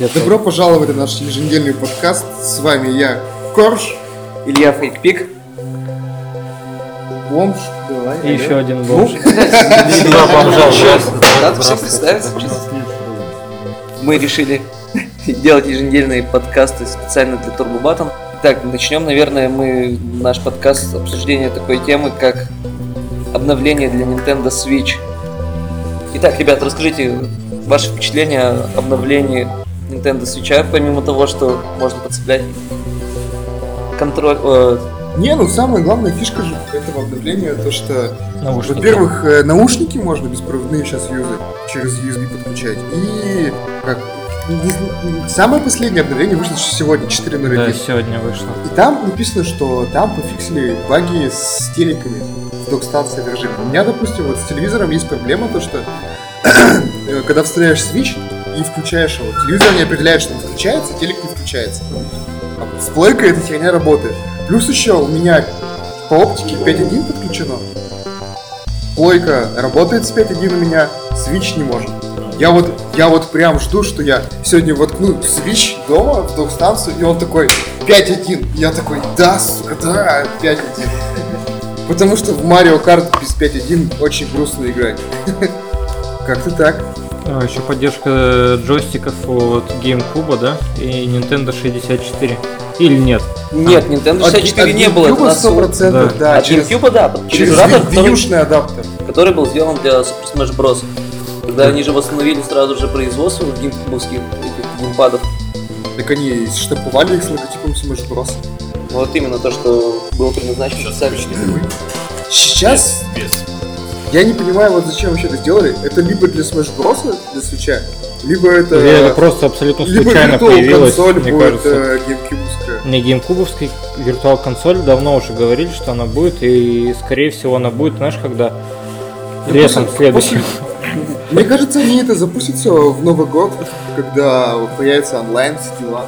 Где-то. Добро пожаловать на наш еженедельный подкаст. С вами я, Корж, Илья Фейкпик. Бомж. Давай. И еще один бомж. Два бомжа. Надо всем представиться. Мы решили делать еженедельные подкасты специально для Турбобатон. Так, начнем, наверное, мы наш подкаст с обсуждения такой темы, как обновление для Nintendo Switch. Итак, ребят, расскажите ваши впечатления о обновлении Nintendo Switch, помимо того, что можно подцеплять контроль, э, Не, ну самая главная фишка же этого обновления то, что, Наушники. во-первых, э, наушники можно беспроводные сейчас юзать, через USB подключать. И как самое последнее обновление вышло сегодня, 4.01. Да, сегодня вышло. И там написано, что там пофиксили баги с телеками в док-станции режиме. У меня, допустим, вот с телевизором есть проблема, то что э, когда вставляешь свич и включаешь его, телевизор не определяет, что он включается, телек не включается. А с плойкой эта херня работает. Плюс еще у меня по оптике 5.1 подключено. Плойка работает с 5.1 у меня, свич не может. Я вот, я вот прям жду, что я сегодня воткну свич дома в док-станцию, и он такой 5.1. Я такой, да, сука, да, 5.1. Потому что в Марио Карт без 5.1 очень грустно играть. Как-то так. А, Еще поддержка джойстиков от GameCube, да? И Nintendo 64. Или нет? нет, Nintendo 64 не было. это GameCube на свой- 100%, Да. да, От через, GameCube, да, через через адаптер, который, адаптер. который был сделан для Super Smash Bros. Когда они же восстановили сразу же производство геймкубовских этих геймпадов. Так они штамповали их с логотипом Smash Bros. Вот именно то, что было предназначено специально. Сейчас Без. Я не понимаю, вот зачем вообще это сделали. Это либо для Smash Bros, для свеча, либо это... Или это просто абсолютно либо случайно Virtual появилось, консоль мне будет кажется. э, геймкьюбовская. Не геймкубовский виртуал консоль давно уже говорили, что она будет, и скорее всего она будет, знаешь, когда летом после- следующим. Мне кажется, они это запустят все в Новый год, когда появится онлайн, все дела.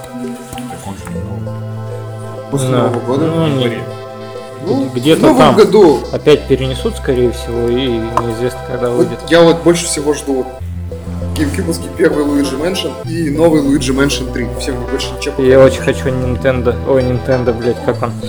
После Да. Нового года. Ну, не- Ну, где-то в Новом там. году. Опять перенесут, скорее всего, и неизвестно, когда Вот выйдет. я вот больше всего жду GameCube овский первый Luigi's Mansion и новый Luigi's Mansion 3. Все, мне больше ничего Я очень хочу Nintendo, ой, Nintendo, блять, как он?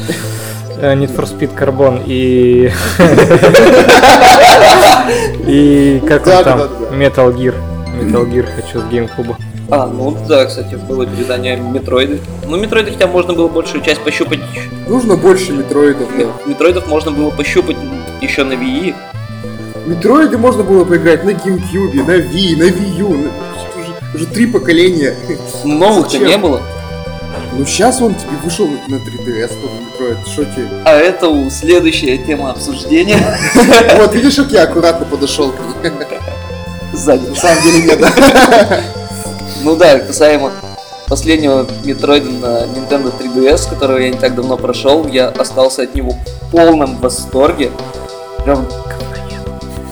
Э, Need for Speed Carbon и... И как он там? Metal Gear. Metal Gear хочу с GameCube. А, ну да, кстати, было переиздание Метроиды. Ну, Метроиды хотя можно было большую часть пощупать. Нужно больше метроидов, да. Метроидов можно было пощупать еще на Wii. Метроиды можно было поиграть на GameCube, на Wii, на Wii U. на- Уже, уже три поколения. Новых-то Зачем? не было. Ну сейчас он тебе вышел на 3DS, тот Метроид. Что тебе? А это у- следующая тема обсуждения. Вот видишь, как я аккуратно подошел к ней. Сзади. На самом деле нет. Ну да, касаемо последнего Метроида на Nintendo 3DS, которого я не так давно прошел, я остался от него в полном восторге. Прям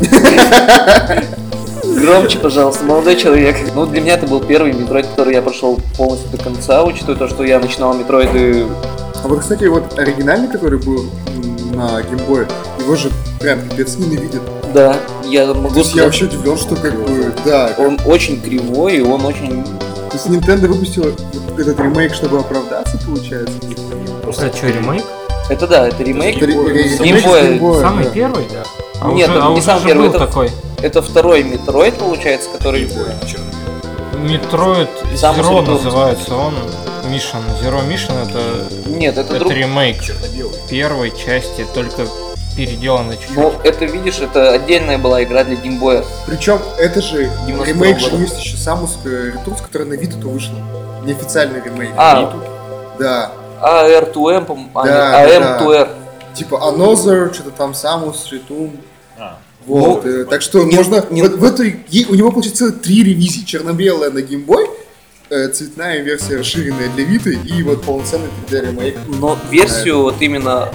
Громче, пожалуйста, молодой человек. Ну, для меня это был первый Метроид, который я прошел полностью до конца, учитывая то, что я начинал Метроиды... А вот, кстати, вот оригинальный, который был на геймбое, его же прям пипец ненавидят. Да, я То могу я сказать, вообще удивлен, что как бы, да. он очень кривой, и он очень... То есть Nintendo выпустила этот ремейк, чтобы оправдаться, получается? Это что, ремейк? Это да, это ремейк. Это ре- ре- ремейк Самый да. первый? Да. А Нет, уже, это а не уже сам первый, это- такой. Это второй Metroid, получается, который... Metroid сложный. называется он. Mission. Zero Mission это, Нет, это, это друг... ремейк первой части, только переделанный чуть-чуть. Ну, это, видишь, это отдельная была игра для геймбоя. Причем это же 92 ремейк же есть еще Samus Returns, который на Vita-то вышел. Неофициальный ремейк. А, Да. AR2M, по-моему, а, Да, нет, да, AM2R. Типа Another, что-то там Samus Return. А, Вот, э, так что не- можно... не- вот в этой... У него, получается, целых три ревизии. Черно-белая на геймбой, э, цветная версия расширенная для Vita и вот полноценный 3D ремейк. Но версию вот именно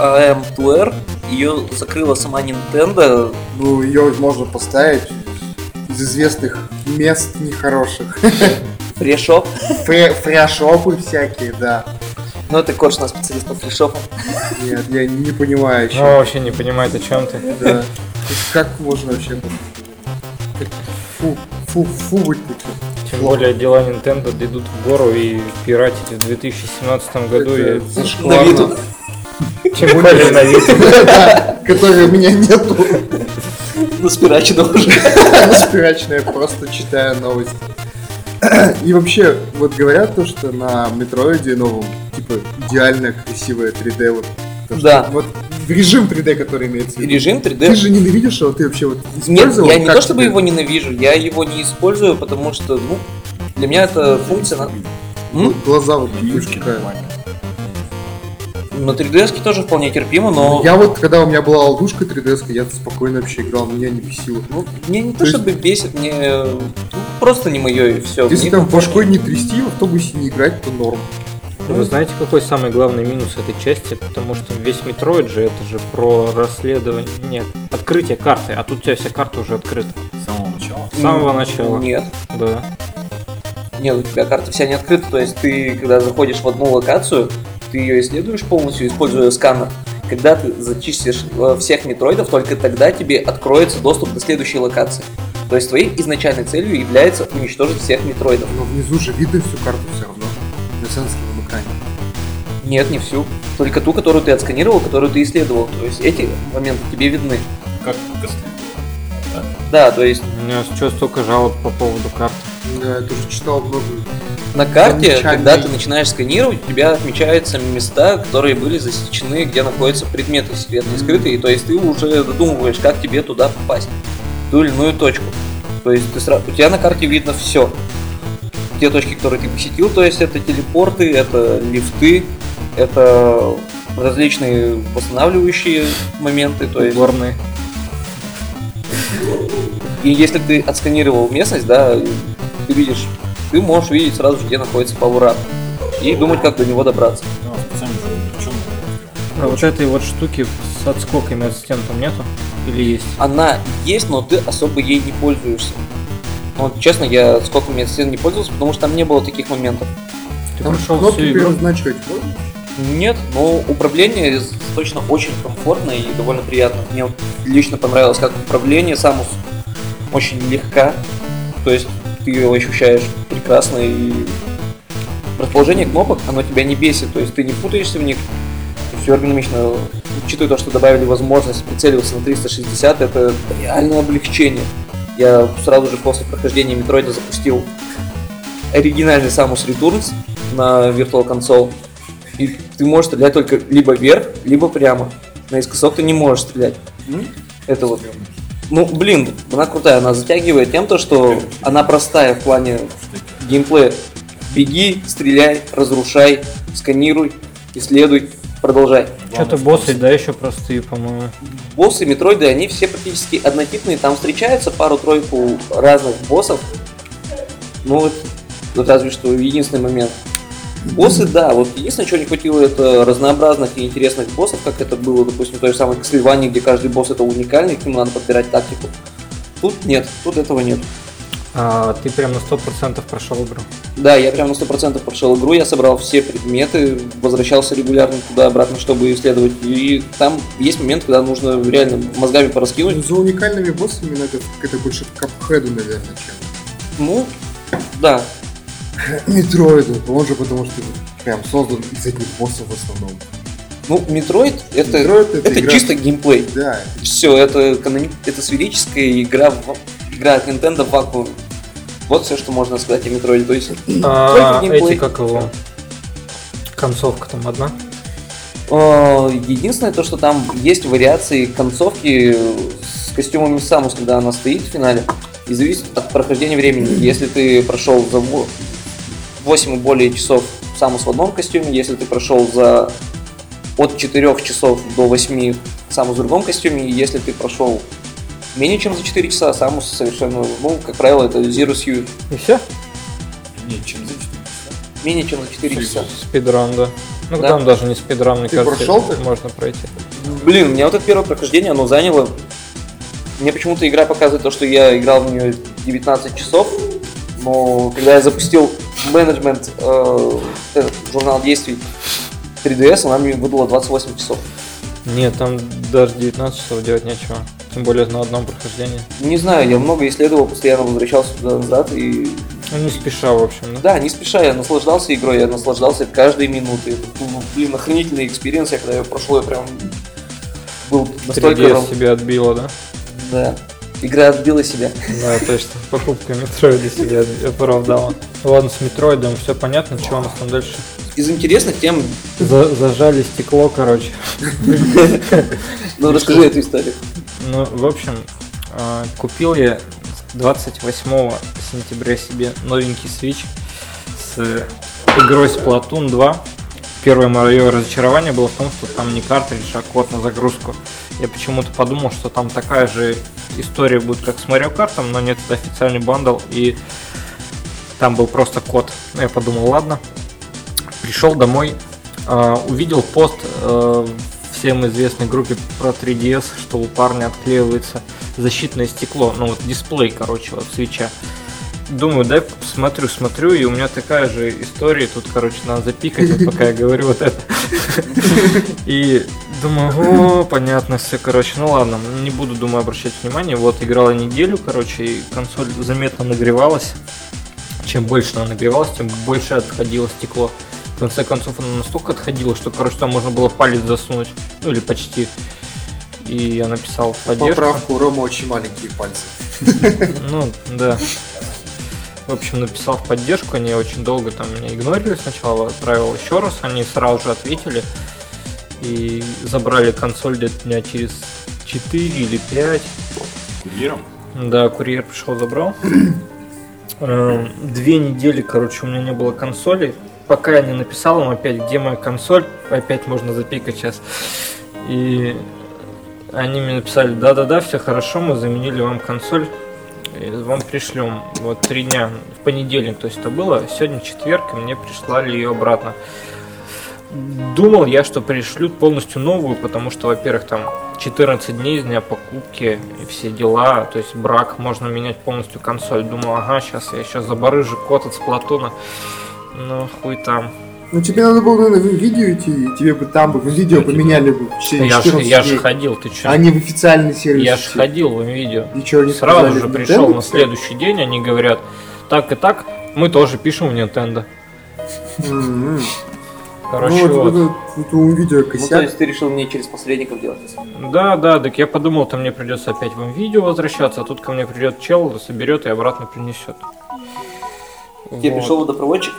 AM2R ее закрыла сама Nintendo. Ну, ее можно поставить из известных мест нехороших. Фрешоп. Фре- Фреашопы всякие, да. Ну, это Корж, специалист по фрешопам. Нет, я не понимаю еще. Ну, вообще не понимает, о чем ты. Да. Как можно вообще... Фу, фу, фу быть таким. Тем Тем более дела Nintendo идут в гору и пиратить в 2017 году Это и зашкварно. Тем более на вид. Который у меня нету. Ну, спирачено уже. Спирачно, я просто читаю новости. И вообще, вот говорят то, что на Метроиде новом, типа, идеальная красивая 3D, вот, то, что- Да. вот режим 3D, который имеется в виду. Режим Ты 3D. же ненавидишь его, ты вообще вот Нет, использовал? я не то чтобы его ненавижу, я его не использую, потому что, ну, для меня это функция. Ну? Глаза вот такая. На 3DS тоже вполне терпимо, но... Я вот, когда у меня была алдушка 3DS, я спокойно вообще играл, меня не бесило. Ну, мне не то, То есть- чтобы бесит, мне ну, просто не мое и все. Если там башкой не трясти, в автобусе не играть, то норм. Вы знаете, какой самый главный минус этой части? Потому что весь Metroid же это же про расследование, нет, открытие карты, а тут у тебя вся карта уже открыта. С самого начала. С самого начала. Нет, Да. нет, у тебя карта вся не открыта, то есть ты, когда заходишь в одну локацию, ты ее исследуешь полностью, используя сканер. Когда ты зачистишь э, всех метроидов, только тогда тебе откроется доступ до следующей локации. То есть твоей изначальной целью является уничтожить всех метроидов. Но внизу же видно всю карту все равно. На сенсорном экране. Нет, не всю. Только ту, которую ты отсканировал, которую ты исследовал. То есть эти моменты тебе видны. Как Костыль. Да, то есть У меня сейчас столько жалоб по поводу карты. Да, я тоже читал много. На карте, Замечательный. когда ты начинаешь сканировать, у тебя отмечаются места, которые были засечены, где находятся предметы секретные, скрытые. То есть ты уже додумываешь, как тебе туда попасть, ту или иную точку. То есть ты сразу, у тебя на карте видно все. Те точки, которые ты посетил, то есть это телепорты, это лифты, это различные восстанавливающие моменты, то есть Горные. И если ты отсканировал местность, да, ты видишь, ты можешь видеть сразу же, где находится пауэрап. И думать, как до него добраться. Ну, причем А вот этой вот штуки с отскоками от стен там нету? Или есть? Она есть, но ты особо ей не пользуешься. Вот, честно, я сколько мне не пользовался, потому что там не было таких моментов. Ты Там прошел кнопки всю игру? перезначивать можно? Нет, но управление точно очень комфортно и довольно приятно. Мне вот лично понравилось, как управление, Самус очень легка, то есть ты ее ощущаешь прекрасно и расположение кнопок, оно тебя не бесит, то есть ты не путаешься в них, все эргономично. Учитывая то, что добавили возможность прицеливаться на 360, это реальное облегчение. Я сразу же после прохождения Метроида запустил оригинальный Samus Returns на Virtual Console. И ты можешь стрелять только либо вверх, либо прямо. Наискосок ты не можешь стрелять. Это вот. Ну, блин, она крутая, она затягивает тем, то, что она простая в плане геймплея. Беги, стреляй, разрушай, сканируй, исследуй, продолжай. Что-то боссы, да, еще простые, по-моему. Боссы Метроиды, они все практически однотипные. Там встречается пару-тройку разных боссов. Ну вот, вот разве что единственный момент. Боссы, да, вот единственное, чего не хватило, это разнообразных и интересных боссов, как это было, допустим, в той же самой Castlevania, где каждый босс это уникальный, к нему надо подбирать тактику. Тут нет, тут этого нет. А ты прям на 100% прошел игру. Да, я прям на 100% прошел игру, я собрал все предметы, возвращался регулярно туда-обратно, чтобы исследовать. И там есть момент, когда нужно реально мозгами пораскинуть. Ну, за уникальными боссами надо это больше к капхеду, наверное, чем. Ну, да, Метроиду. Он же потому что прям создан из этих боссов в основном. Ну, Metroid это, Metroid это это игра- чисто геймплей. Да, Все, это, канони- это сферическая игра, в- игра от Nintendo в вакууме. Вот все, что можно сказать о Метроиде. То есть, А эти как его? Концовка там одна? э, единственное то, что там есть вариации концовки с костюмами Самус, когда она стоит в финале, и зависит от прохождения времени. Если ты прошел за 8 и более часов Самус в одном костюме, если ты прошел за от 4 часов до 8 Самус в другом костюме, и если ты прошел менее чем за 4 часа, Самус совершенно, ну, как правило, это Zero Suit. И все? Не, чем за 4 часа. Менее чем за 4 часа. Спидран, да. Ну Да. там даже не спидран, мне Ты кажется, прошел ты? можно пройти. Блин, у меня вот это первое прохождение, оно заняло... Мне почему-то игра показывает то, что я играл в нее 19 часов, но когда я запустил менеджмент, э, этот журнал действий 3DS, она мне выдала 28 часов. Нет, там даже 19 часов делать нечего. Тем более на одном прохождении. Не знаю, я много исследовал, постоянно возвращался туда назад и Ну, не спеша, в общем, да? Да, не спеша, я наслаждался игрой, я наслаждался каждой минутой. Это был, блин, охренительный experience, я когда я прошел, я прям был настолько... 3DS рав- себе отбила, да? Да. Игра отбила себя. Да, точно. Покупка Метроида себе оправдала. Ладно, с Метроидом все понятно, что у нас там дальше. Из интересных тем, За- зажали стекло, короче. ну расскажи эту историю. Ну, в общем, а, купил я 28 сентября себе новенький Switch с игрой Splatoon 2. Первое мое разочарование было в том, что там не картридж, а код на загрузку. Я почему-то подумал, что там такая же история будет, как с Mario Kart, но нет, это официальный бандл, и там был просто код. Я подумал, ладно. Пришел домой, а, увидел пост э, всем известной группе про 3DS, что у парня отклеивается защитное стекло, ну вот дисплей, короче, вот свеча. Думаю, дай посмотрю, смотрю, и у меня такая же история, тут, короче, надо запикать, пока я говорю вот это. И думаю, о, понятно все, короче, ну ладно, не буду, думаю, обращать внимание. Вот, играла неделю, короче, и консоль заметно нагревалась. Чем больше она нагревалась, тем больше отходило стекло. В конце концов, она настолько отходила, что, короче, там можно было палец засунуть. Ну, или почти. И я написал поддержку. Поправку, Рома очень маленькие пальцы. Ну, да. В общем, написал в поддержку, они очень долго там меня игнорили сначала, отправил еще раз, они сразу же ответили и забрали консоль где-то дня через 4 или 5. Курьером? Да, курьер пришел, забрал. Эм, Две недели, короче, у меня не было консоли. Пока я не написал им опять, где моя консоль, опять можно запикать сейчас. И они мне написали, да-да-да, все хорошо, мы заменили вам консоль, вам пришлем. Вот три дня, в понедельник, то есть это было, сегодня четверг, и мне прислали ее обратно. Думал я, что пришлют полностью новую, потому что, во-первых, там 14 дней с дня покупки и все дела, то есть брак, можно менять полностью консоль. Думал, ага, сейчас я еще забарыжу код от Сплатуна. Ну, хуй там. Ну тебе надо было, наверное, в видео идти, и тебе бы там бы в видео поменяли бы Я же 14 я ж дней, ходил, ты че? а не в официальный сервис. Я же ходил в видео. И чё, они Сразу сказали, же Nintendo? пришел на следующий день, они говорят, так и так, мы тоже пишем в Nintendo. Короче, Ну вот, вот у видео Ну, то косяк. есть ты решил мне через посредников делать? Да, да, так я подумал, то мне придется опять в видео возвращаться, а тут ко мне придет чел, соберет и обратно принесет. Тебе Вот. пришел водопроводчик?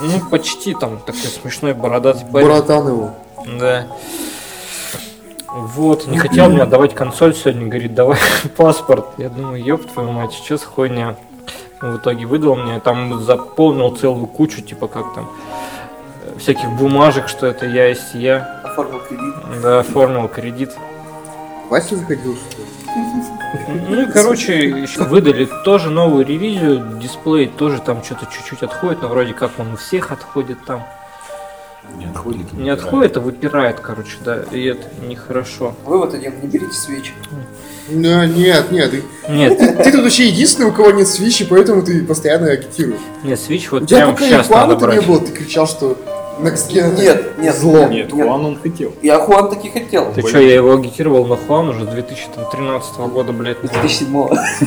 Ну, почти там такой смешной бородатый парень. Братан его. Да. Вот, не хотел мне отдавать консоль сегодня, говорит, давай паспорт. Я думаю, ёб твою мать, что за хуйня? В итоге выдал мне, там заполнил целую кучу, типа как там, э, всяких бумажек, что это я есть я. Оформил кредит. Да, оформил кредит. Вася заходил, что ли? Ну и, короче, еще выдали тоже новую ревизию, дисплей тоже там что-то чуть-чуть отходит, но вроде как он у всех отходит там. Не отходит. Не отходит, а выпирает, короче, да, и это нехорошо. Вывод один, не берите свечи. Ну, нет, нет. Ты, Нет, ты тут вообще единственный, у кого нет свечи, поэтому ты постоянно агитируешь. нет, У вот тебя прямо пока сейчас надо Япона-то не брать. было, ты кричал, что Next Gen Нет, нет, зло. Нет, Нет. Хуан он хотел. Я Хуан таки хотел. Ты что, я его агитировал на Хуан уже с 2013 года, блядь. 2007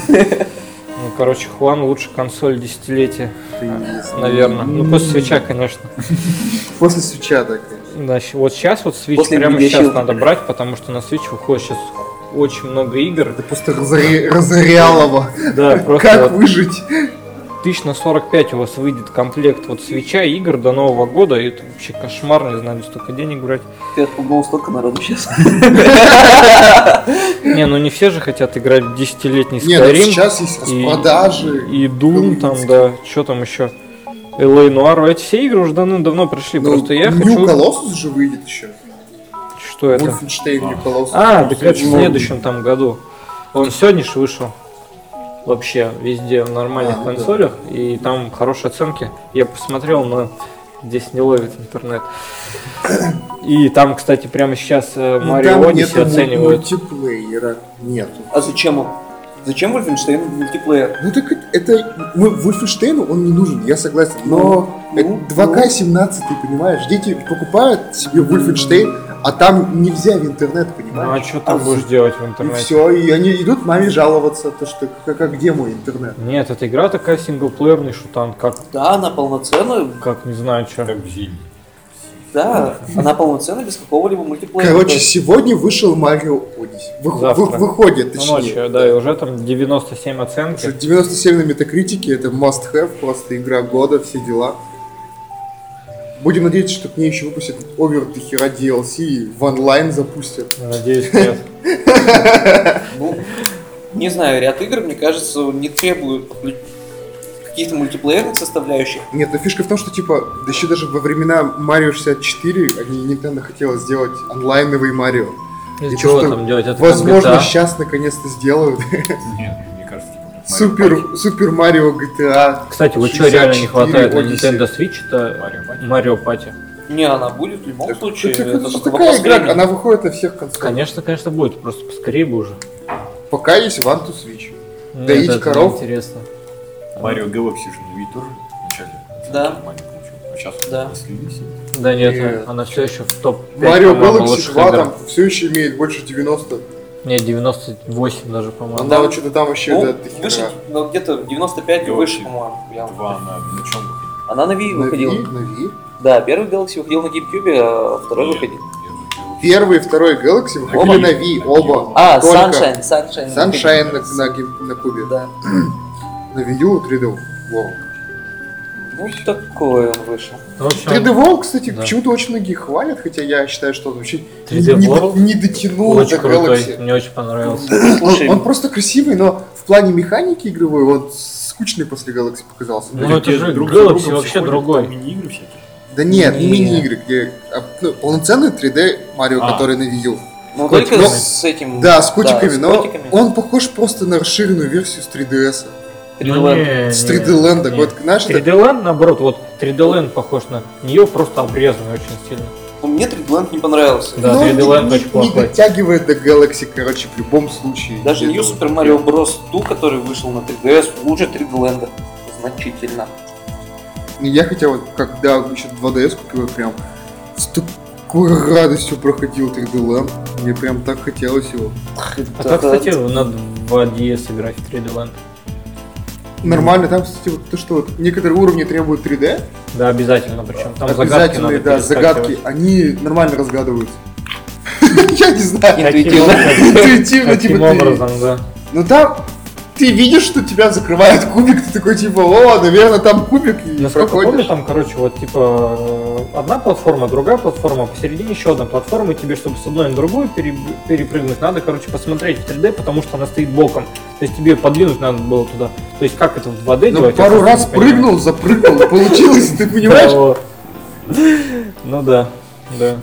Ну, короче, Хуан лучше консоль десятилетия, наверное. Ну, после свеча, конечно. После свеча, так, конечно. Да, щ- вот сейчас вот Switch После прямо сейчас надо брать, потому что на Switch выходит сейчас очень много игр. Это просто разорялово. Да, просто Как выжить? Тысяч на 45 у вас выйдет комплект вот свеча игр до Нового года, и это вообще кошмар, не знаю, столько денег брать. Ты отпугнул столько народу сейчас. Не, ну не все же хотят играть в десятилетний Нет, ну Skyrim сейчас есть и- распродажи. и Doom там, да, что там еще. LA Noir, эти все игры уже давно пришли, Ну, просто я New хочу... Colossus же выйдет еще. Что это? Wolfenstein New Colossus. А, так это в следующем там году. Он сегодня же вышел. Вообще, везде в нормальных А, ну да. консолях. И там хорошие оценки. Я посмотрел, но здесь не ловит интернет. И там, кстати, прямо сейчас э, ну, Марио там Odyssey оценивают. мультиплеера. Нету. А зачем он? Зачем Вольфенштейн мультиплеер? Ну так это, мы Вольфенштейну он не нужен, я согласен. Но Ну, это ну, 2К17, ты понимаешь? Дети покупают себе Вольфенштейн, А там нельзя в интернет, Ну а понимаешь? что ты будешь в- делать в И интернете? все, и они идут маме жаловаться, то что как, а где мой интернет? Нет, эта игра такая синглплеерный шутан, как, Да, она полноценная, как не знаю что. Как в Зине. да, она полноценная без какого-либо мультиплеера. Короче, сегодня вышел Марио Одиссе. Вы- Завтра. вы- выходит, Ну, точнее. ночью, да, и уже там 97 Что оценки. 97 на метакритике, это must have, просто игра года, все дела. Будем надеяться, что к ней еще выпустят овер до хера DLC и в онлайн запустят. Надеюсь, нет. ну, не знаю, ряд игр, мне кажется, не требует вклю- каких-то мультиплеерных составляющих. Нет, но фишка в том, что типа, да еще даже во времена Марио 64 они Nintendo хотела сделать онлайновый Марио. Из И чего что, там делать? Это Возможно, GTA. сейчас наконец-то сделают. Нет, Супер, Party. Супер Марио GTA. Кстати, вот что 64 реально не хватает на. Nintendo Switch, это. Mario Party. Не, она будет в любом Так, случае. это- это это такая игра, она выходит на всех консолях. Конечно, конечно, будет, просто поскорее бы уже. Пока есть One to Switch. Нет, Доить это коров? Интересно. Mario Galaxy же на Wii тоже вначале. Да. А сейчас Да. слились. Да нет, Нет. она все еще в топ Марио Galaxy 2 там все еще имеет больше 90. Нет, 98 даже, по-моему. Она вот что-то там вообще, Ну, да, выше, ну, где-то 95 и Galaxy выше, по-моему. я- Два на, на чем выходил? Она на Wii На выходила. Wii, на Wii. Да, первый Galaxy выходил на GameCube, а второй Нет, выходил. первый и второй Galaxy выходили Оба? на Wii, оба. А, Только Sunshine, Sunshine. Sunshine на, на, гейм- на кубе. Да. На Wii U 3D World. Вот такой он вышел. 3D World, кстати, да. почему-то очень многие хвалят, хотя я считаю, что он вообще не, не, не дотянул очень до крутой. Galaxy. Мне очень понравился. Он, он просто красивый, но в плане механики игровой вот скучный после Galaxy показался. Ну, это же друг Galaxy вообще другой. Мини-игры всякие. Да нет, не мини-игры, где а, ну, полноценный 3D Марио, а. который навидел. Ну, Хоть, только но, с этим... Да, с котиками, да, с но он похож просто на расширенную версию с 3DS. -а. 3D-Land. С вот, знаешь, 3D-Land, наоборот, вот 3D-Land похож на нее, просто обрезанный очень сильно. Но мне 3D-Land не понравился. Да, Но 3D-Land не, очень плохой. Не дотягивает до Galaxy, короче, в любом случае. Даже New Super Mario Bros. 2, который вышел на 3DS, лучше 3D-Land. Значительно. Ну, я хотя вот, когда еще 2DS купил, прям с такой радостью проходил 3D-Land. Мне прям так хотелось его. А как, кстати, надо в 2DS играть в 3D-Land? Нормально, там, кстати, вот то, что вот некоторые уровни требуют 3D, Да, обязательно, причем там загадки обязательные, надо да, загадки, они нормально разгадываются. Я не знаю. Интуитивно. Интуитивно, типа, образом, да. Ну там ты видишь, что тебя закрывает кубик, ты такой типа, о, наверное, там кубик, и Насколько помню, проходишь. там, короче, вот типа э, одна платформа, другая платформа, посередине еще одна платформа, и тебе, чтобы с одной на другую пере- перепрыгнуть, надо, короче, посмотреть в 3D, потому что она стоит боком. То есть тебе подвинуть надо было туда. То есть как это в 2D Ну, делать? пару раз прыгнул, запрыгнул, получилось, ты понимаешь? Ну да, да.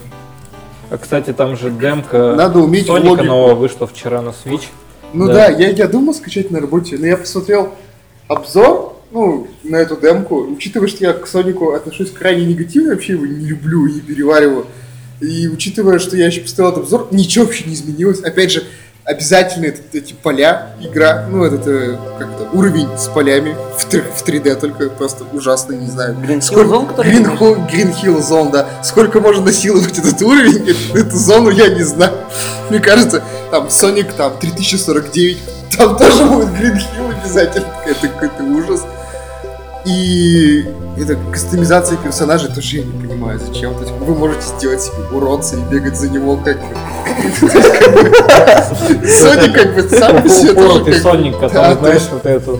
А, кстати, там же демка Надо уметь Соника нового вышла вчера на Switch. Ну Да. да, я, я думал скачать на работе, но я посмотрел обзор, ну, на эту демку, учитывая, что я к Сонику отношусь крайне негативно, вообще его не люблю и не перевариваю, и учитывая, что я еще посмотрел этот обзор, ничего вообще не изменилось. Опять же, обязательно это- эти поля, игра, ну, этот, э, как это, уровень с полями в, тр- в 3D, только просто ужасный, не знаю. Green Hill Сколько- Zone, который Green? Hill, Green Hill Zone, да. Сколько можно насиловать этот уровень, эту, эту зону, я не знаю. Мне кажется, там Sonic там 3049, там тоже будет Green Hill обязательно. Это какой-то ужас. И это кастомизация персонажей тоже я не понимаю, зачем. То есть вы можете сделать себе уродца и бегать за него как. Соник как бы сам по себе тоже как- Соник, который, то знаешь, вот эту.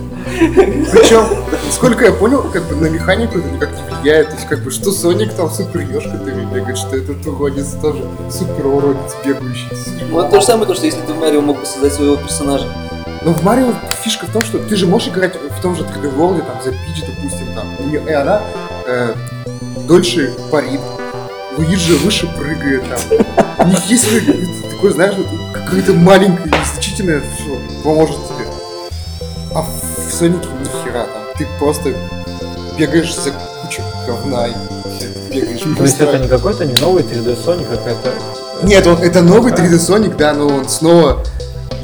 причем, сколько я понял, как бы на механику это никак не влияет. То есть, как бы, что Соник там супер еж, который бегает, что этот уродец тоже супер уродец бегающий. Ну, это то же самое, то, что если ты в Марио мог бы создать своего персонажа. Но в Марио фишка в том, что ты же можешь играть в том же 3D World, там, за Пичи, допустим, там, неё- и она э, дольше парит, Луиджи выше прыгает, там. У них есть какой-то такой, знаешь, какое-то маленькое, незначительное, что поможет тебе. А в Сонике ни хера там. Ты просто бегаешь за кучу говна и бегаешь То есть это не какой-то не новый 3D Sonic, а какая-то... Нет, он, это новый 3D Sonic, да, но он снова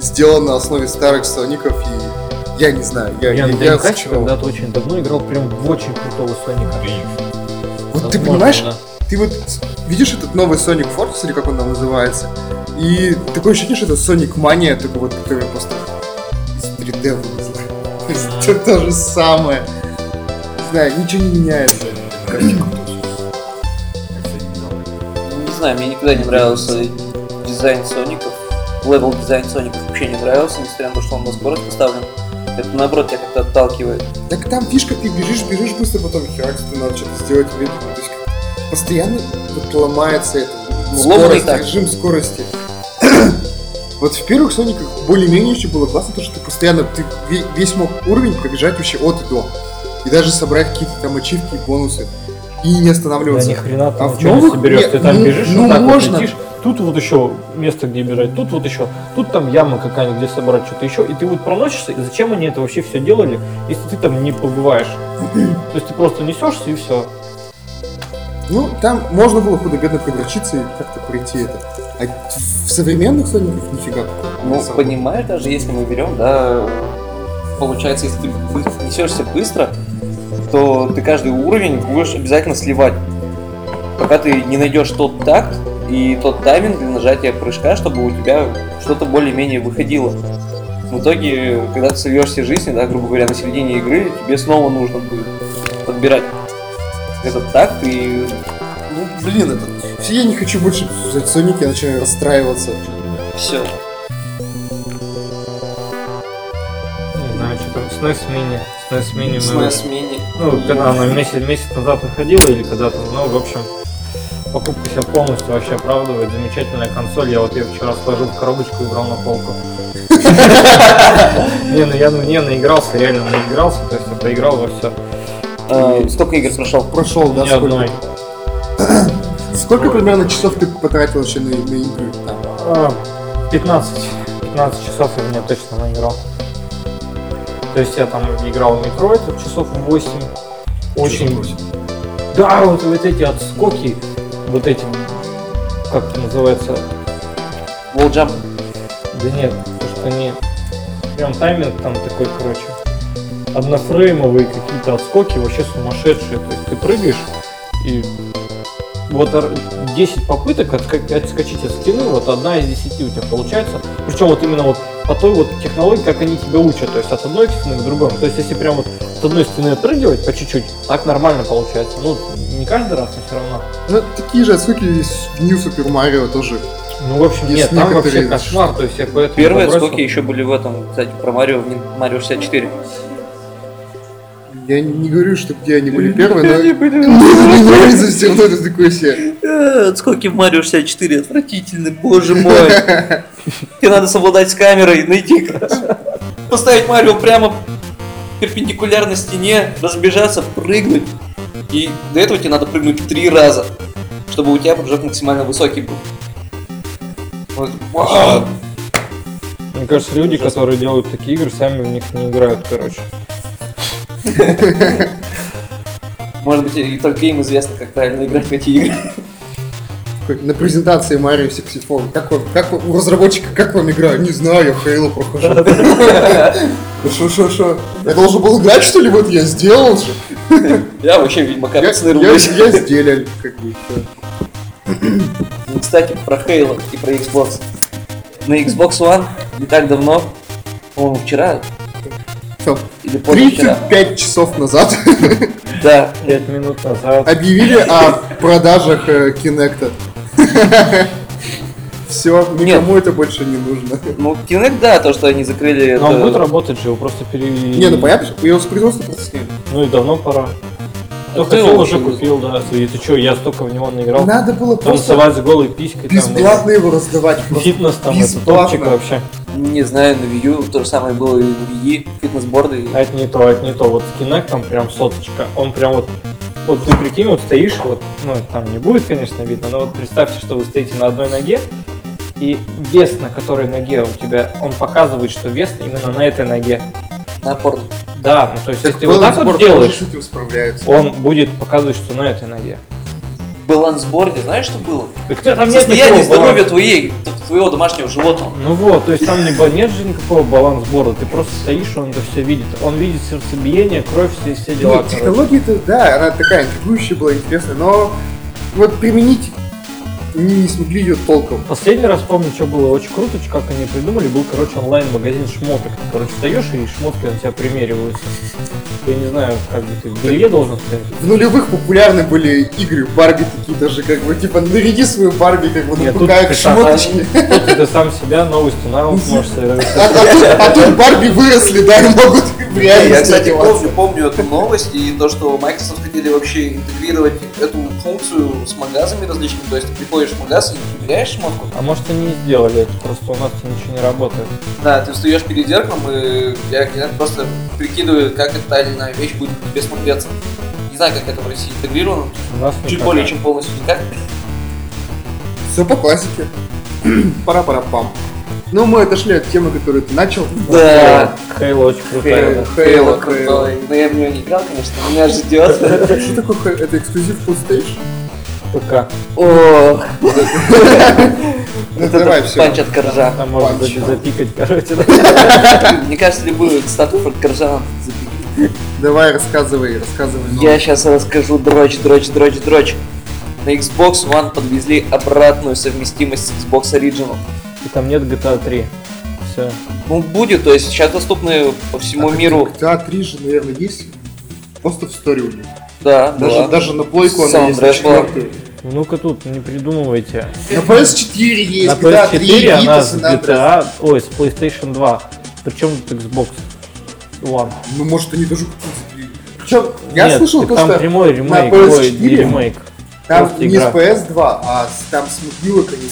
сделан на основе старых Соников, и я не знаю, я, Я я, я когда-то очень давно играл прям в очень крутого Соника. Вот ты понимаешь, да. ты вот видишь этот новый Sonic Force, или как он там называется, и такое ощущение, что это Sonic Mania, только вот, который просто из 3D вылезла. Это то же самое. Не знаю, ничего не меняется. Не знаю, мне никогда не нравился дизайн Соников. Левел дизайн Соников вообще не нравился, несмотря на то, что он на скорость поставлен. Это наоборот тебя как-то отталкивает. Так там фишка, ты бежишь, бежишь быстро, потом херакс, ты надо что-то сделать медленно. То есть постоянно вот ломается это. Сломанный Скорость, так. режим скорости. Вот в первых Сониках более-менее еще было классно, то, что ты постоянно, ты ве- весь мог уровень пробежать вообще от и до. И даже собрать какие-то там ачивки, бонусы. И не Да останавливаться. ни хрена ты А в новых соберешь, ты там ну- бежишь, ну вот так можно. вот летишь, тут вот еще место, где бежать, тут вот еще, тут там яма какая-нибудь, где собрать что-то еще, и ты вот проносишься, и зачем они это вообще все делали, если ты там не побываешь? То есть ты просто несешься и все. Ну, там можно было худо-бедно погорчиться и как-то пройти это. А в современных Сониках нифига. Ну, понимаешь, даже если мы берем, да, получается, если ты несешься быстро, то ты каждый уровень будешь обязательно сливать. Пока ты не найдешь тот такт и тот тайминг для нажатия прыжка, чтобы у тебя что-то более-менее выходило. В итоге, когда ты сольешься жизни, да, грубо говоря, на середине игры, тебе снова нужно будет подбирать этот такт и... Ну, блин, это Все, я не хочу больше взять Соник, я начинаю расстраиваться. все. Не знаю, что там, Mini, SNES Mini мы... SNES Mini. Ну, когда она месяц, месяц назад выходила или когда-то, ну, в общем, покупка себя полностью вообще оправдывает. Замечательная консоль. Я вот ее вчера сложил в коробочку и убрал на полку. Не, ну я ну, не наигрался, реально наигрался, то есть я поиграл во все. А, сколько игр прошел? Прошел, да, сколько? Сколько примерно часов ты потратил вообще на, игры? Там? А, 15. 15 часов я в нее точно наиграл. То есть я там играл в Metroid вот часов 8. Очень... Да, вот, вот эти отскоки, вот эти, как это называется, Jump. Да нет, то что они прям тайминг там такой, короче, однофреймовые какие-то отскоки вообще сумасшедшие. То есть ты прыгаешь и вот ор- 10 попыток отскочить от стены, вот одна из 10 у тебя получается. Причем вот именно вот по той вот технологии, как они тебя учат, то есть от одной стены к другой. То есть если прям вот от одной стены отпрыгивать по чуть-чуть, так нормально получается. Ну, не каждый раз, но все равно. Ну, такие же отсылки есть в New Super Mario тоже. Ну, в общем, Есть нет, там вообще кошмар, то есть я поэтому Первые отскоки еще были в этом, кстати, про Марио, Марио 64. Я не говорю, что где они были первые, но... Мне нравится все равно это такое себе. Э, Отскоки в Марио 64 отвратительны, боже мой. Тебе надо совладать с камерой, найти, поставить Марио прямо перпендикулярно стене, разбежаться, прыгнуть. И до этого тебе надо прыгнуть три раза, чтобы у тебя прыжок максимально высокий был. Вот. Вау. Мне кажется, люди, которые делают такие игры, сами в них не играют, короче. Может быть, и только им известно, как правильно играть в эти игры. На презентации Mario 64. Как вам, как вам- у разработчика, как вам игра? Не знаю, я Хейло прохожу. Шо, шо, шо? Я должен был играть, что ли? Вот я сделал же. Я вообще Ведьмака Я, я, я сделал, как бы. Ну, Кстати, про Halo и про Xbox. На Xbox One не так давно, по-моему, вчера Там или позавчера, 35 часов назад да, Пять минут назад. объявили о продажах э, Kinect. Все, никому это больше не нужно. ну, Kinect, да, то, что они закрыли, Но он это- будет работать же, его просто перевели. Не, ну понятно, что его с производства просто сняли. Ну и давно пора. Кто А хотел, ты уже его купил, да. И ты что, я столько в него наиграл. Надо было просто Танцевать с голой писькой. там, бесплатно его раздавать. Фитнес там, это Бесплатно. топчик вообще. Не знаю, на Wii U то же самое было и на Wii, фитнес-борды. и- А это не то, это не то. Вот с Kinect там прям соточка. Он прям вот вот ты прикинь, вот стоишь, вот, ну, там не будет, конечно, видно, но вот представьте, что вы стоите на одной ноге, и вес на которой ноге у тебя, он показывает, что вес именно на этой ноге. на порт. Да, ну, то есть, если ты вот так вот делаешь, он будет показывать, что на этой ноге. Балансборде, знаешь, что было? Так там нет Состояние никакого здоровья твоей, твоего домашнего животного. Ну вот, то есть там не, ба- нет же никакого балансборда, ты просто стоишь, он это все видит. Он видит сердцебиение, кровь, все, все дела. Ну, технология-то, да, она такая интригующая была, интересная, но вот применить не смогли ее толком. Последний раз помню, что было очень круто, что как они придумали, был, короче, онлайн-магазин шмоток. Ты, короче, встаешь и шмотки на тебя примериваются. Я не знаю, как бы ты в белье должен стоять. В нулевых популярны были игры Барби такие даже, как бы, типа, наряди свою Барби, как бы, Нет, ну, тут ты шмоточки. Тут ты сам себя новостью на ус можешь А, а тут, а тут Барби выросли, да, и могут в Я, кстати, помню эту новость и то, что Microsoft хотели вообще интегрировать эту функцию с магазами различными. То есть ты приходишь в магаз и примеряешь шмотку. А может они не сделали это, просто у нас ничего не работает. Да, ты встаешь перед зеркалом и я, я просто прикидываю, как эта или иная вещь будет тебе смотреться. Не знаю, как это в России интегрировано. У нас Чуть никак. более чем полностью никак. Все по классике. Пара-пара-пам. Ну, мы отошли от темы, которую ты начал. Да. Хейло очень крутая. Хейло, крутой. Но я в него не играл, конечно, меня ждет. Что такое? Это эксклюзив PlayStation? ПК. О, Ну, давай, это все. панч от коржа. Там можно за- запикать, короче. Мне кажется, любую статую от коржа запикать. Давай, рассказывай, рассказывай. ну. Я сейчас расскажу дрочь, дрочь, дрочь, дрочь. На Xbox One подвезли обратную совместимость с Xbox Original. И там нет GTA 3. Все. Ну, будет, то есть сейчас доступны по всему А миру. GTA 3 же, наверное, есть просто в истории у них. Да, Даже, да. даже на плойку она есть. Ну-ка тут, не придумывайте. На PS4 есть, На GTA 3, PS4 она Vita, с. GTA, ой, с PlayStation 2. Причем тут Xbox One. Ну, может, они даже. Причем, я Нет, слышал так то, там что прямой ремейк, на ой, не PS4 ремейк. там не игра. с PS2, а с, там с мобилок они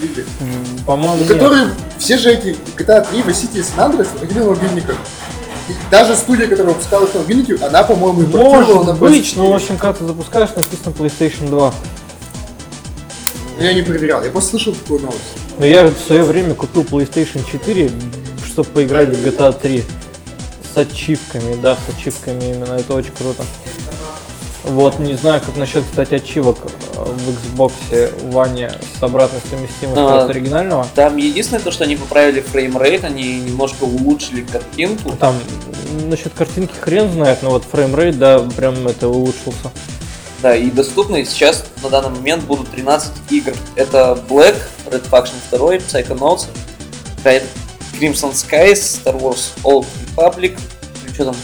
запилили. М, По-моему, Ну, которые, все же эти GTA 3, Vice City и San Andreas выходили на мобильниках. И даже студия, которая выпускала их на мобильнике, она, по-моему, на Может быть, PS4. но в общем, как ты запускаешь, написано PlayStation 2. Я не проверял, я просто слышал такую новость. Но я в свое время купил PlayStation 4, чтобы поиграть в GTA 3. С ачивками, да, с ачивками именно, это очень круто. Вот, не знаю, как насчет, кстати, ачивок э, в Xbox One с обратной совместимостью А. от оригинального. Там единственное то, что они поправили framerate, они немножко улучшили картинку. Там насчет картинки хрен знает, но вот framerate, да, прям это улучшился. Да, и доступны сейчас на данный момент будут 13 игр. Это Black, Red Faction 2, Psychonauts, Crimson Skies, Star Wars Old Republic, и что там?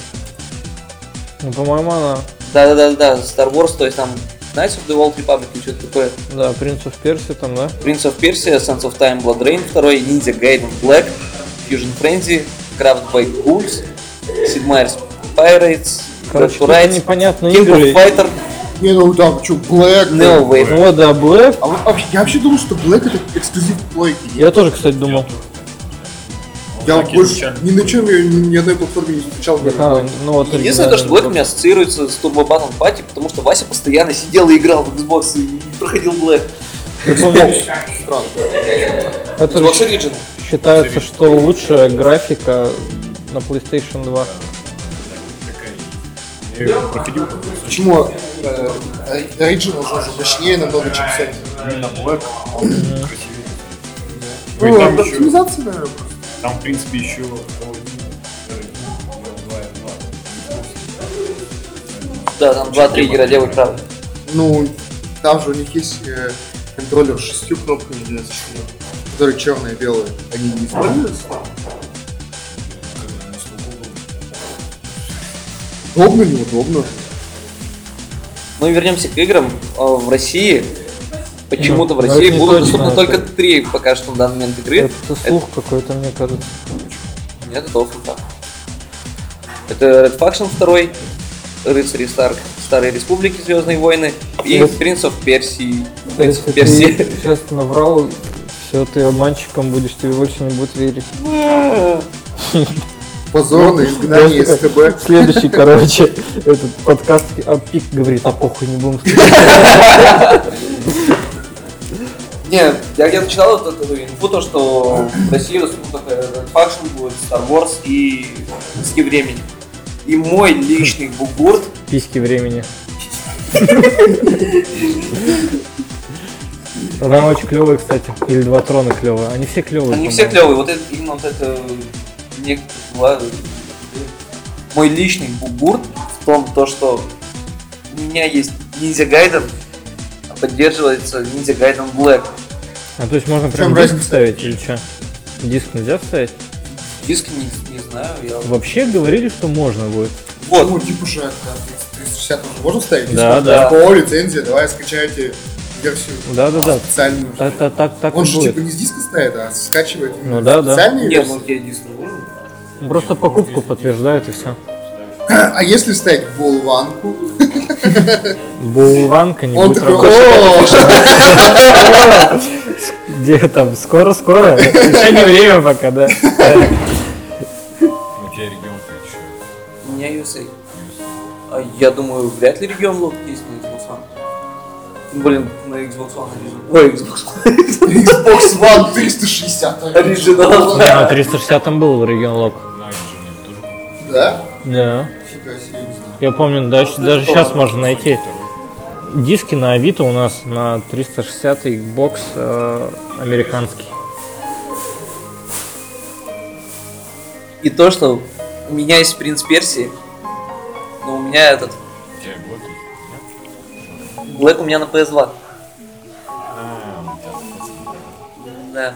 Ну, по-моему, она, Да-да-да, Star Wars, то есть там Knights of the Old Republic и что-то такое. да, Prince of Persia там, да? Prince of Persia, Sons of Time, Blood Rain 2, Ninja Gaiden Black, Fusion Frenzy, Craft by Ghouls, Sid Meier's Pirates, Короче, Rights, непонятные King игры. of Fighter, Не, ну там, что, Black. Neo Wave. Вот, да, Black. А я вообще думал, что Black это эксклюзив плойки. Я тоже, кстати, думал. Я так больше изначально. ни на чем я ни, ни одной платформе не встречал. А, ну, вот Единственное, то, что Black меня ассоциируется с Turbo Battle Party, потому что Вася постоянно сидел и играл в Xbox и проходил Black. Странно. Это Xbox считается, что лучшая графика на PlayStation 2. Я её проходил Почему э, Original же мощнее намного, чем Sony? именно Black, а он красивее. Ну, Ну, оптимизация, наверное. Там, в принципе, еще Да, там 2-3 игра левый правый. Ну, там же у них есть э, контроллер с шестью кнопками вместо четырех, которые черные и белые. Они не используются? Удобно, неудобно. Ну и вернемся к играм. А, В России почему-то в Ну, России будут точно, доступны это- только три пока что на данный момент игры. Это слух какой-то, мне кажется. Нет, это оффлта. Это Red Faction 2, Рыцари Старк, Старой Республики, Звездные войны и Yes. Prince of. Prince Если of Persia. ты сейчас наврал, все, ты обманщиком будешь, тебе больше не будут верить. Позорное изгнание Просто СТБ. Следующий, короче, этот подкаст, а Пик говорит, а похуй, не будем. Не, я где-то читал вот эту инфу, то, что в России доступна только Red Faction будет, Star Wars и Писки времени. И мой личный бугурт Письки времени. Она очень клевая, кстати. Или два трона клевые. Они все клевые. Они все клевые, вот это, именно вот это мне мой личный бугурт в том, то, что у меня есть Ninja Gaiden, поддерживается Ninja Gaiden Black. А то есть можно прям диск разница? ставить или что? Диск нельзя вставить? Диск не, не знаю, я... Вообще говорили, что можно будет. Вот, Ну, типа же, да, 360 уже можно ставить? Да, Если да. О, лицензия, давай скачайте версию Да-да-да. специальную. Это так, так Он и же будет. типа не с диска ставит, а скачивает Ну да, да. специальные нет, версии. ну тебе диск не нужен. Просто покупку подтверждает и все. А если вставить болванку, Булванка не он будет такой, работать. Где там? Скоро-скоро? Еще не время пока, да. У тебя регион еще. У меня USA. А я думаю, вряд ли регион лог есть на Xbox One. Тем более на Xbox One Original. Ой, Xbox One Xbox One 360. Original. Не, на 360 был регион лог. На Engine тоже. Да? Да. Я помню, даже, даже сейчас можно найти диски на Авито у нас на 360 Xbox э, американский. И то, что у меня есть принц Персии, но у меня этот У тебя год есть? Black у меня на PS2. А, у тебя Да.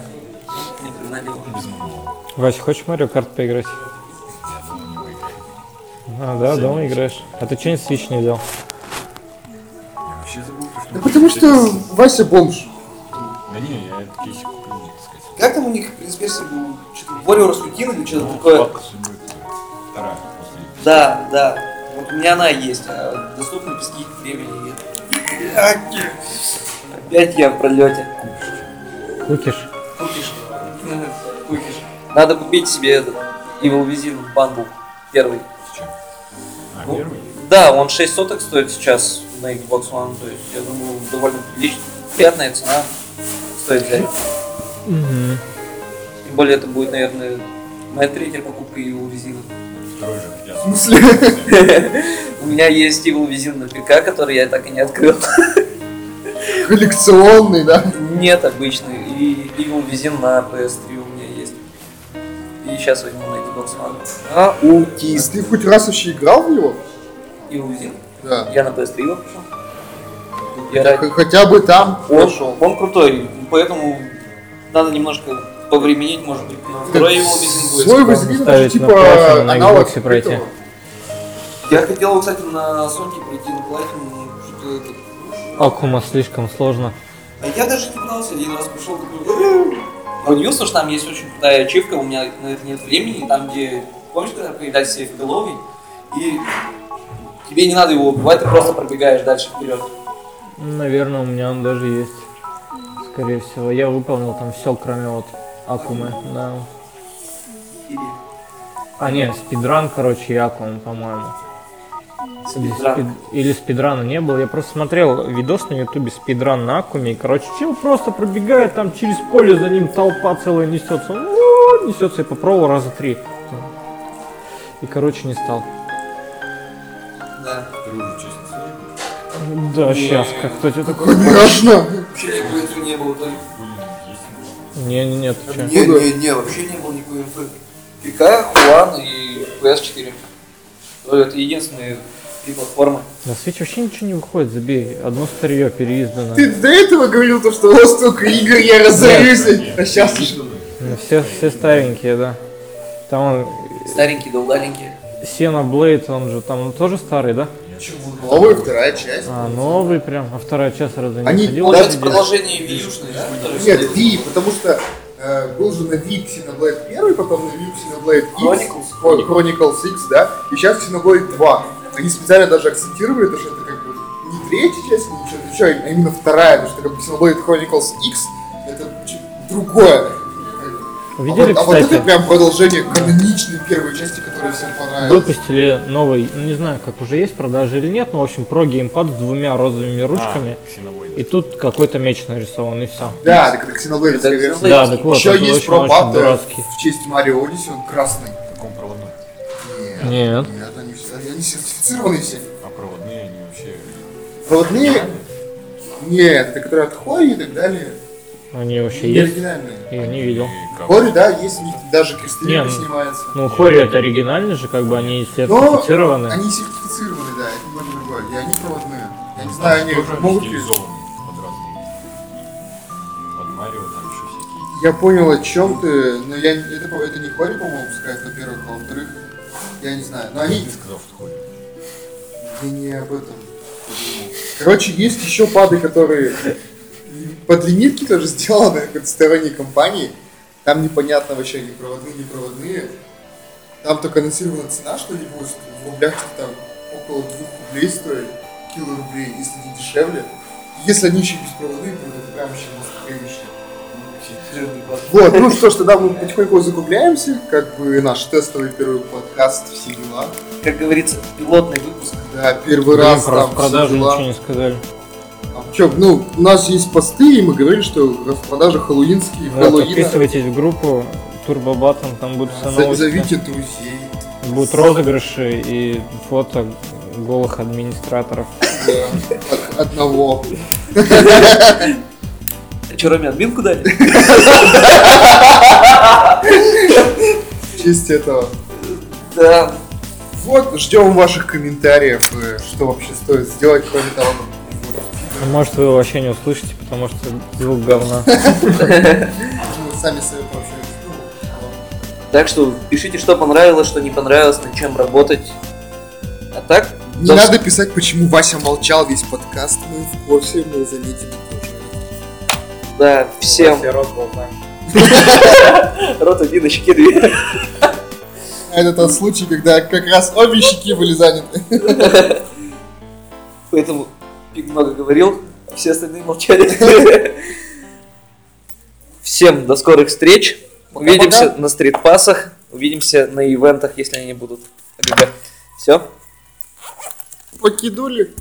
Не моего. Вася, хочешь Марио Карт поиграть? А, да, дома играешь. А ты что-нибудь Switch не взял? Да потому что Вася бомж. Да не, я этот кейсик купил, мне, так сказать. Как там у них принц Персии был? Что-то Warrior Rasputin или что-то такое? Судьбы, которая Вторая после... Да, да. Вот у меня она есть, а доступно без каких времени нет. Опять я в пролете. Кукиш? Купишь. Купишь. Надо купить себе этот Evil Within Bundle. Первый. С чем? А, Ну, первый? Да, он 6 соток стоит сейчас на Xbox One. То есть, я думаю, довольно прилично. Приятная цена. Стоит взять. Мгм. Тем более, это будет, наверное, моя третья покупка Evil Within. Второй же хотя В смысле? У меня есть Evil Within на ПК, который я так и не открыл. Коллекционный, да? Нет, обычный. И Evil Within на PS3 у меня есть. И сейчас возьму на Xbox One. Аутист. ты хоть раз вообще играл в него? Evil Within. Да. Я на PS3 его прошел. Я ради- Хотя бы там Он, прошел. он крутой, поэтому надо немножко повременить, может быть. но Второй Evil Within будет. Свой Вазелин это ставить типа на аналог пройти. этого. Я хотел, его, кстати, на Sony пройти на платину, но что-то это... Акума слишком сложно. А я даже не пытался, один раз пришел такой... Я удивился, что там есть очень крутая ачивка, у меня на это нет времени, там где, помнишь, когда появляется сейфголовый, и тебе не надо его убивать, ты просто пробегаешь дальше вперед. Наверное, у меня он даже есть. Скорее всего. Я выполнил там все, кроме вот Акумы. Да. А, нет, спидран, короче, и Акума, по-моему. Или, спидран. спид- или спидрана не было. Я просто смотрел видос на ютубе спидран на Акуме. И, короче, чел просто пробегает там через поле, за ним толпа целая несется. Несется и попробовал раза три. И, короче, не стал. Да. Да, сейчас, как кто тебе такой? Конечно. Вообще никакой инфы не было. только- Блин, есть. Не, не, нет, ты чё? Не, не, не, вообще не было никакой инфы. ПК, Хуан и PS4. Ну, Это единственные три платформы. На Switch вообще ничего не выходит, забей. Одно старье переиздано. Ты до этого говорил, то, что у вас столько игр, я разорюсь. А сейчас Ну, Все, все старенькие, да. Там он Старенькие, да удаленькие. Xenoblade, он же там тоже старый, да? новая вторая часть. А, новый прям. А вторая часть разве не Они- ходила? Получается, продолжение Виюшной, да? Нет? V, потому что э, был же на V Xenoblade 1, потом на V Xenoblade X, Chronicles. Chron- Chronicles X, да, и сейчас Xenoblade 2. Они специально даже акцентировали, то, что это как бы не третья часть, не что-то еще, а именно вторая, потому что как бы Xenoblade Chronicles X это другое. Видели, а, вот, а вот кстати, это прям продолжение каноничной первой части, которая всем понравилась. выпустили новый, ну не знаю, как уже есть продажи или нет, но в общем про геймпад с двумя розовыми ручками. А. И тут какой-то меч нарисован, и все. Да, так это Это версия. Да, так вот, Еще это есть очень, про очень Бат дурацкий. в честь Марио Одиссе, он красный. В каком проводном? Нет, Нет. нет, они, все- они сертифицированные все. А проводные они вообще... Проводные? Нет, это которые от Хори и так далее. Они вообще есть? Оригинальные. Я не видел. Хори, да, есть, даже крестовик ну, снимается. Ну, Хори это оригинальные же, как бы они сертифицированы. Они сертифицированы, да, это немного другое. И они проводные. Я не знаю, они могут ли. Я понял, о чем ты, но я это, это не Хори, по-моему, пускает, во-первых, а во-вторых, я не знаю. Но они... Я не сказал, что Хори. Я не об этом. Короче, есть еще пады, которые под лимитки тоже сделаны какой-то сторонней компании. Там непонятно вообще, они проводные, не проводные. Там только анонсирована цена, что они будут в рублях там около двух рублей стоить, кило рублей, если не дешевле. Если они еще беспроводные, то это прям вообще настроение. Вот, ну что ж, тогда мы потихоньку закругляемся, как бы наш тестовый первый подкаст, все дела. Как говорится, пилотный выпуск. Да, первый Блин, раз про там дела. ничего не сказали. А чё, ну, у нас есть посты, и мы говорили, что распродажи хэллоуинские, Вот, Хэллоуина. подписывайтесь в группу Турбо Баттон, там будут все новости. Зовите друзей. Будут розыгрыши и фото голых администраторов. Да, одного. Че, Роме, админку дали? В честь этого. Да. Вот, ждем ваших комментариев, э, что вообще стоит сделать, кроме того, А Может вы его вообще не услышите, потому что звук говна. сами себе вообще. Так что пишите, что понравилось, что не понравилось, над чем работать. А так, Не надо писать, почему Вася молчал весь подкаст, мы в курсе, мы заметили тоже. да, всем. рот один, а щеки две. А это тот случай, когда как раз обе щеки были заняты. Поэтому Пик много говорил, все остальные молчали. Всем до скорых встреч. Увидимся на стритпассах. Увидимся на ивентах, если они будут. Все. Покидули.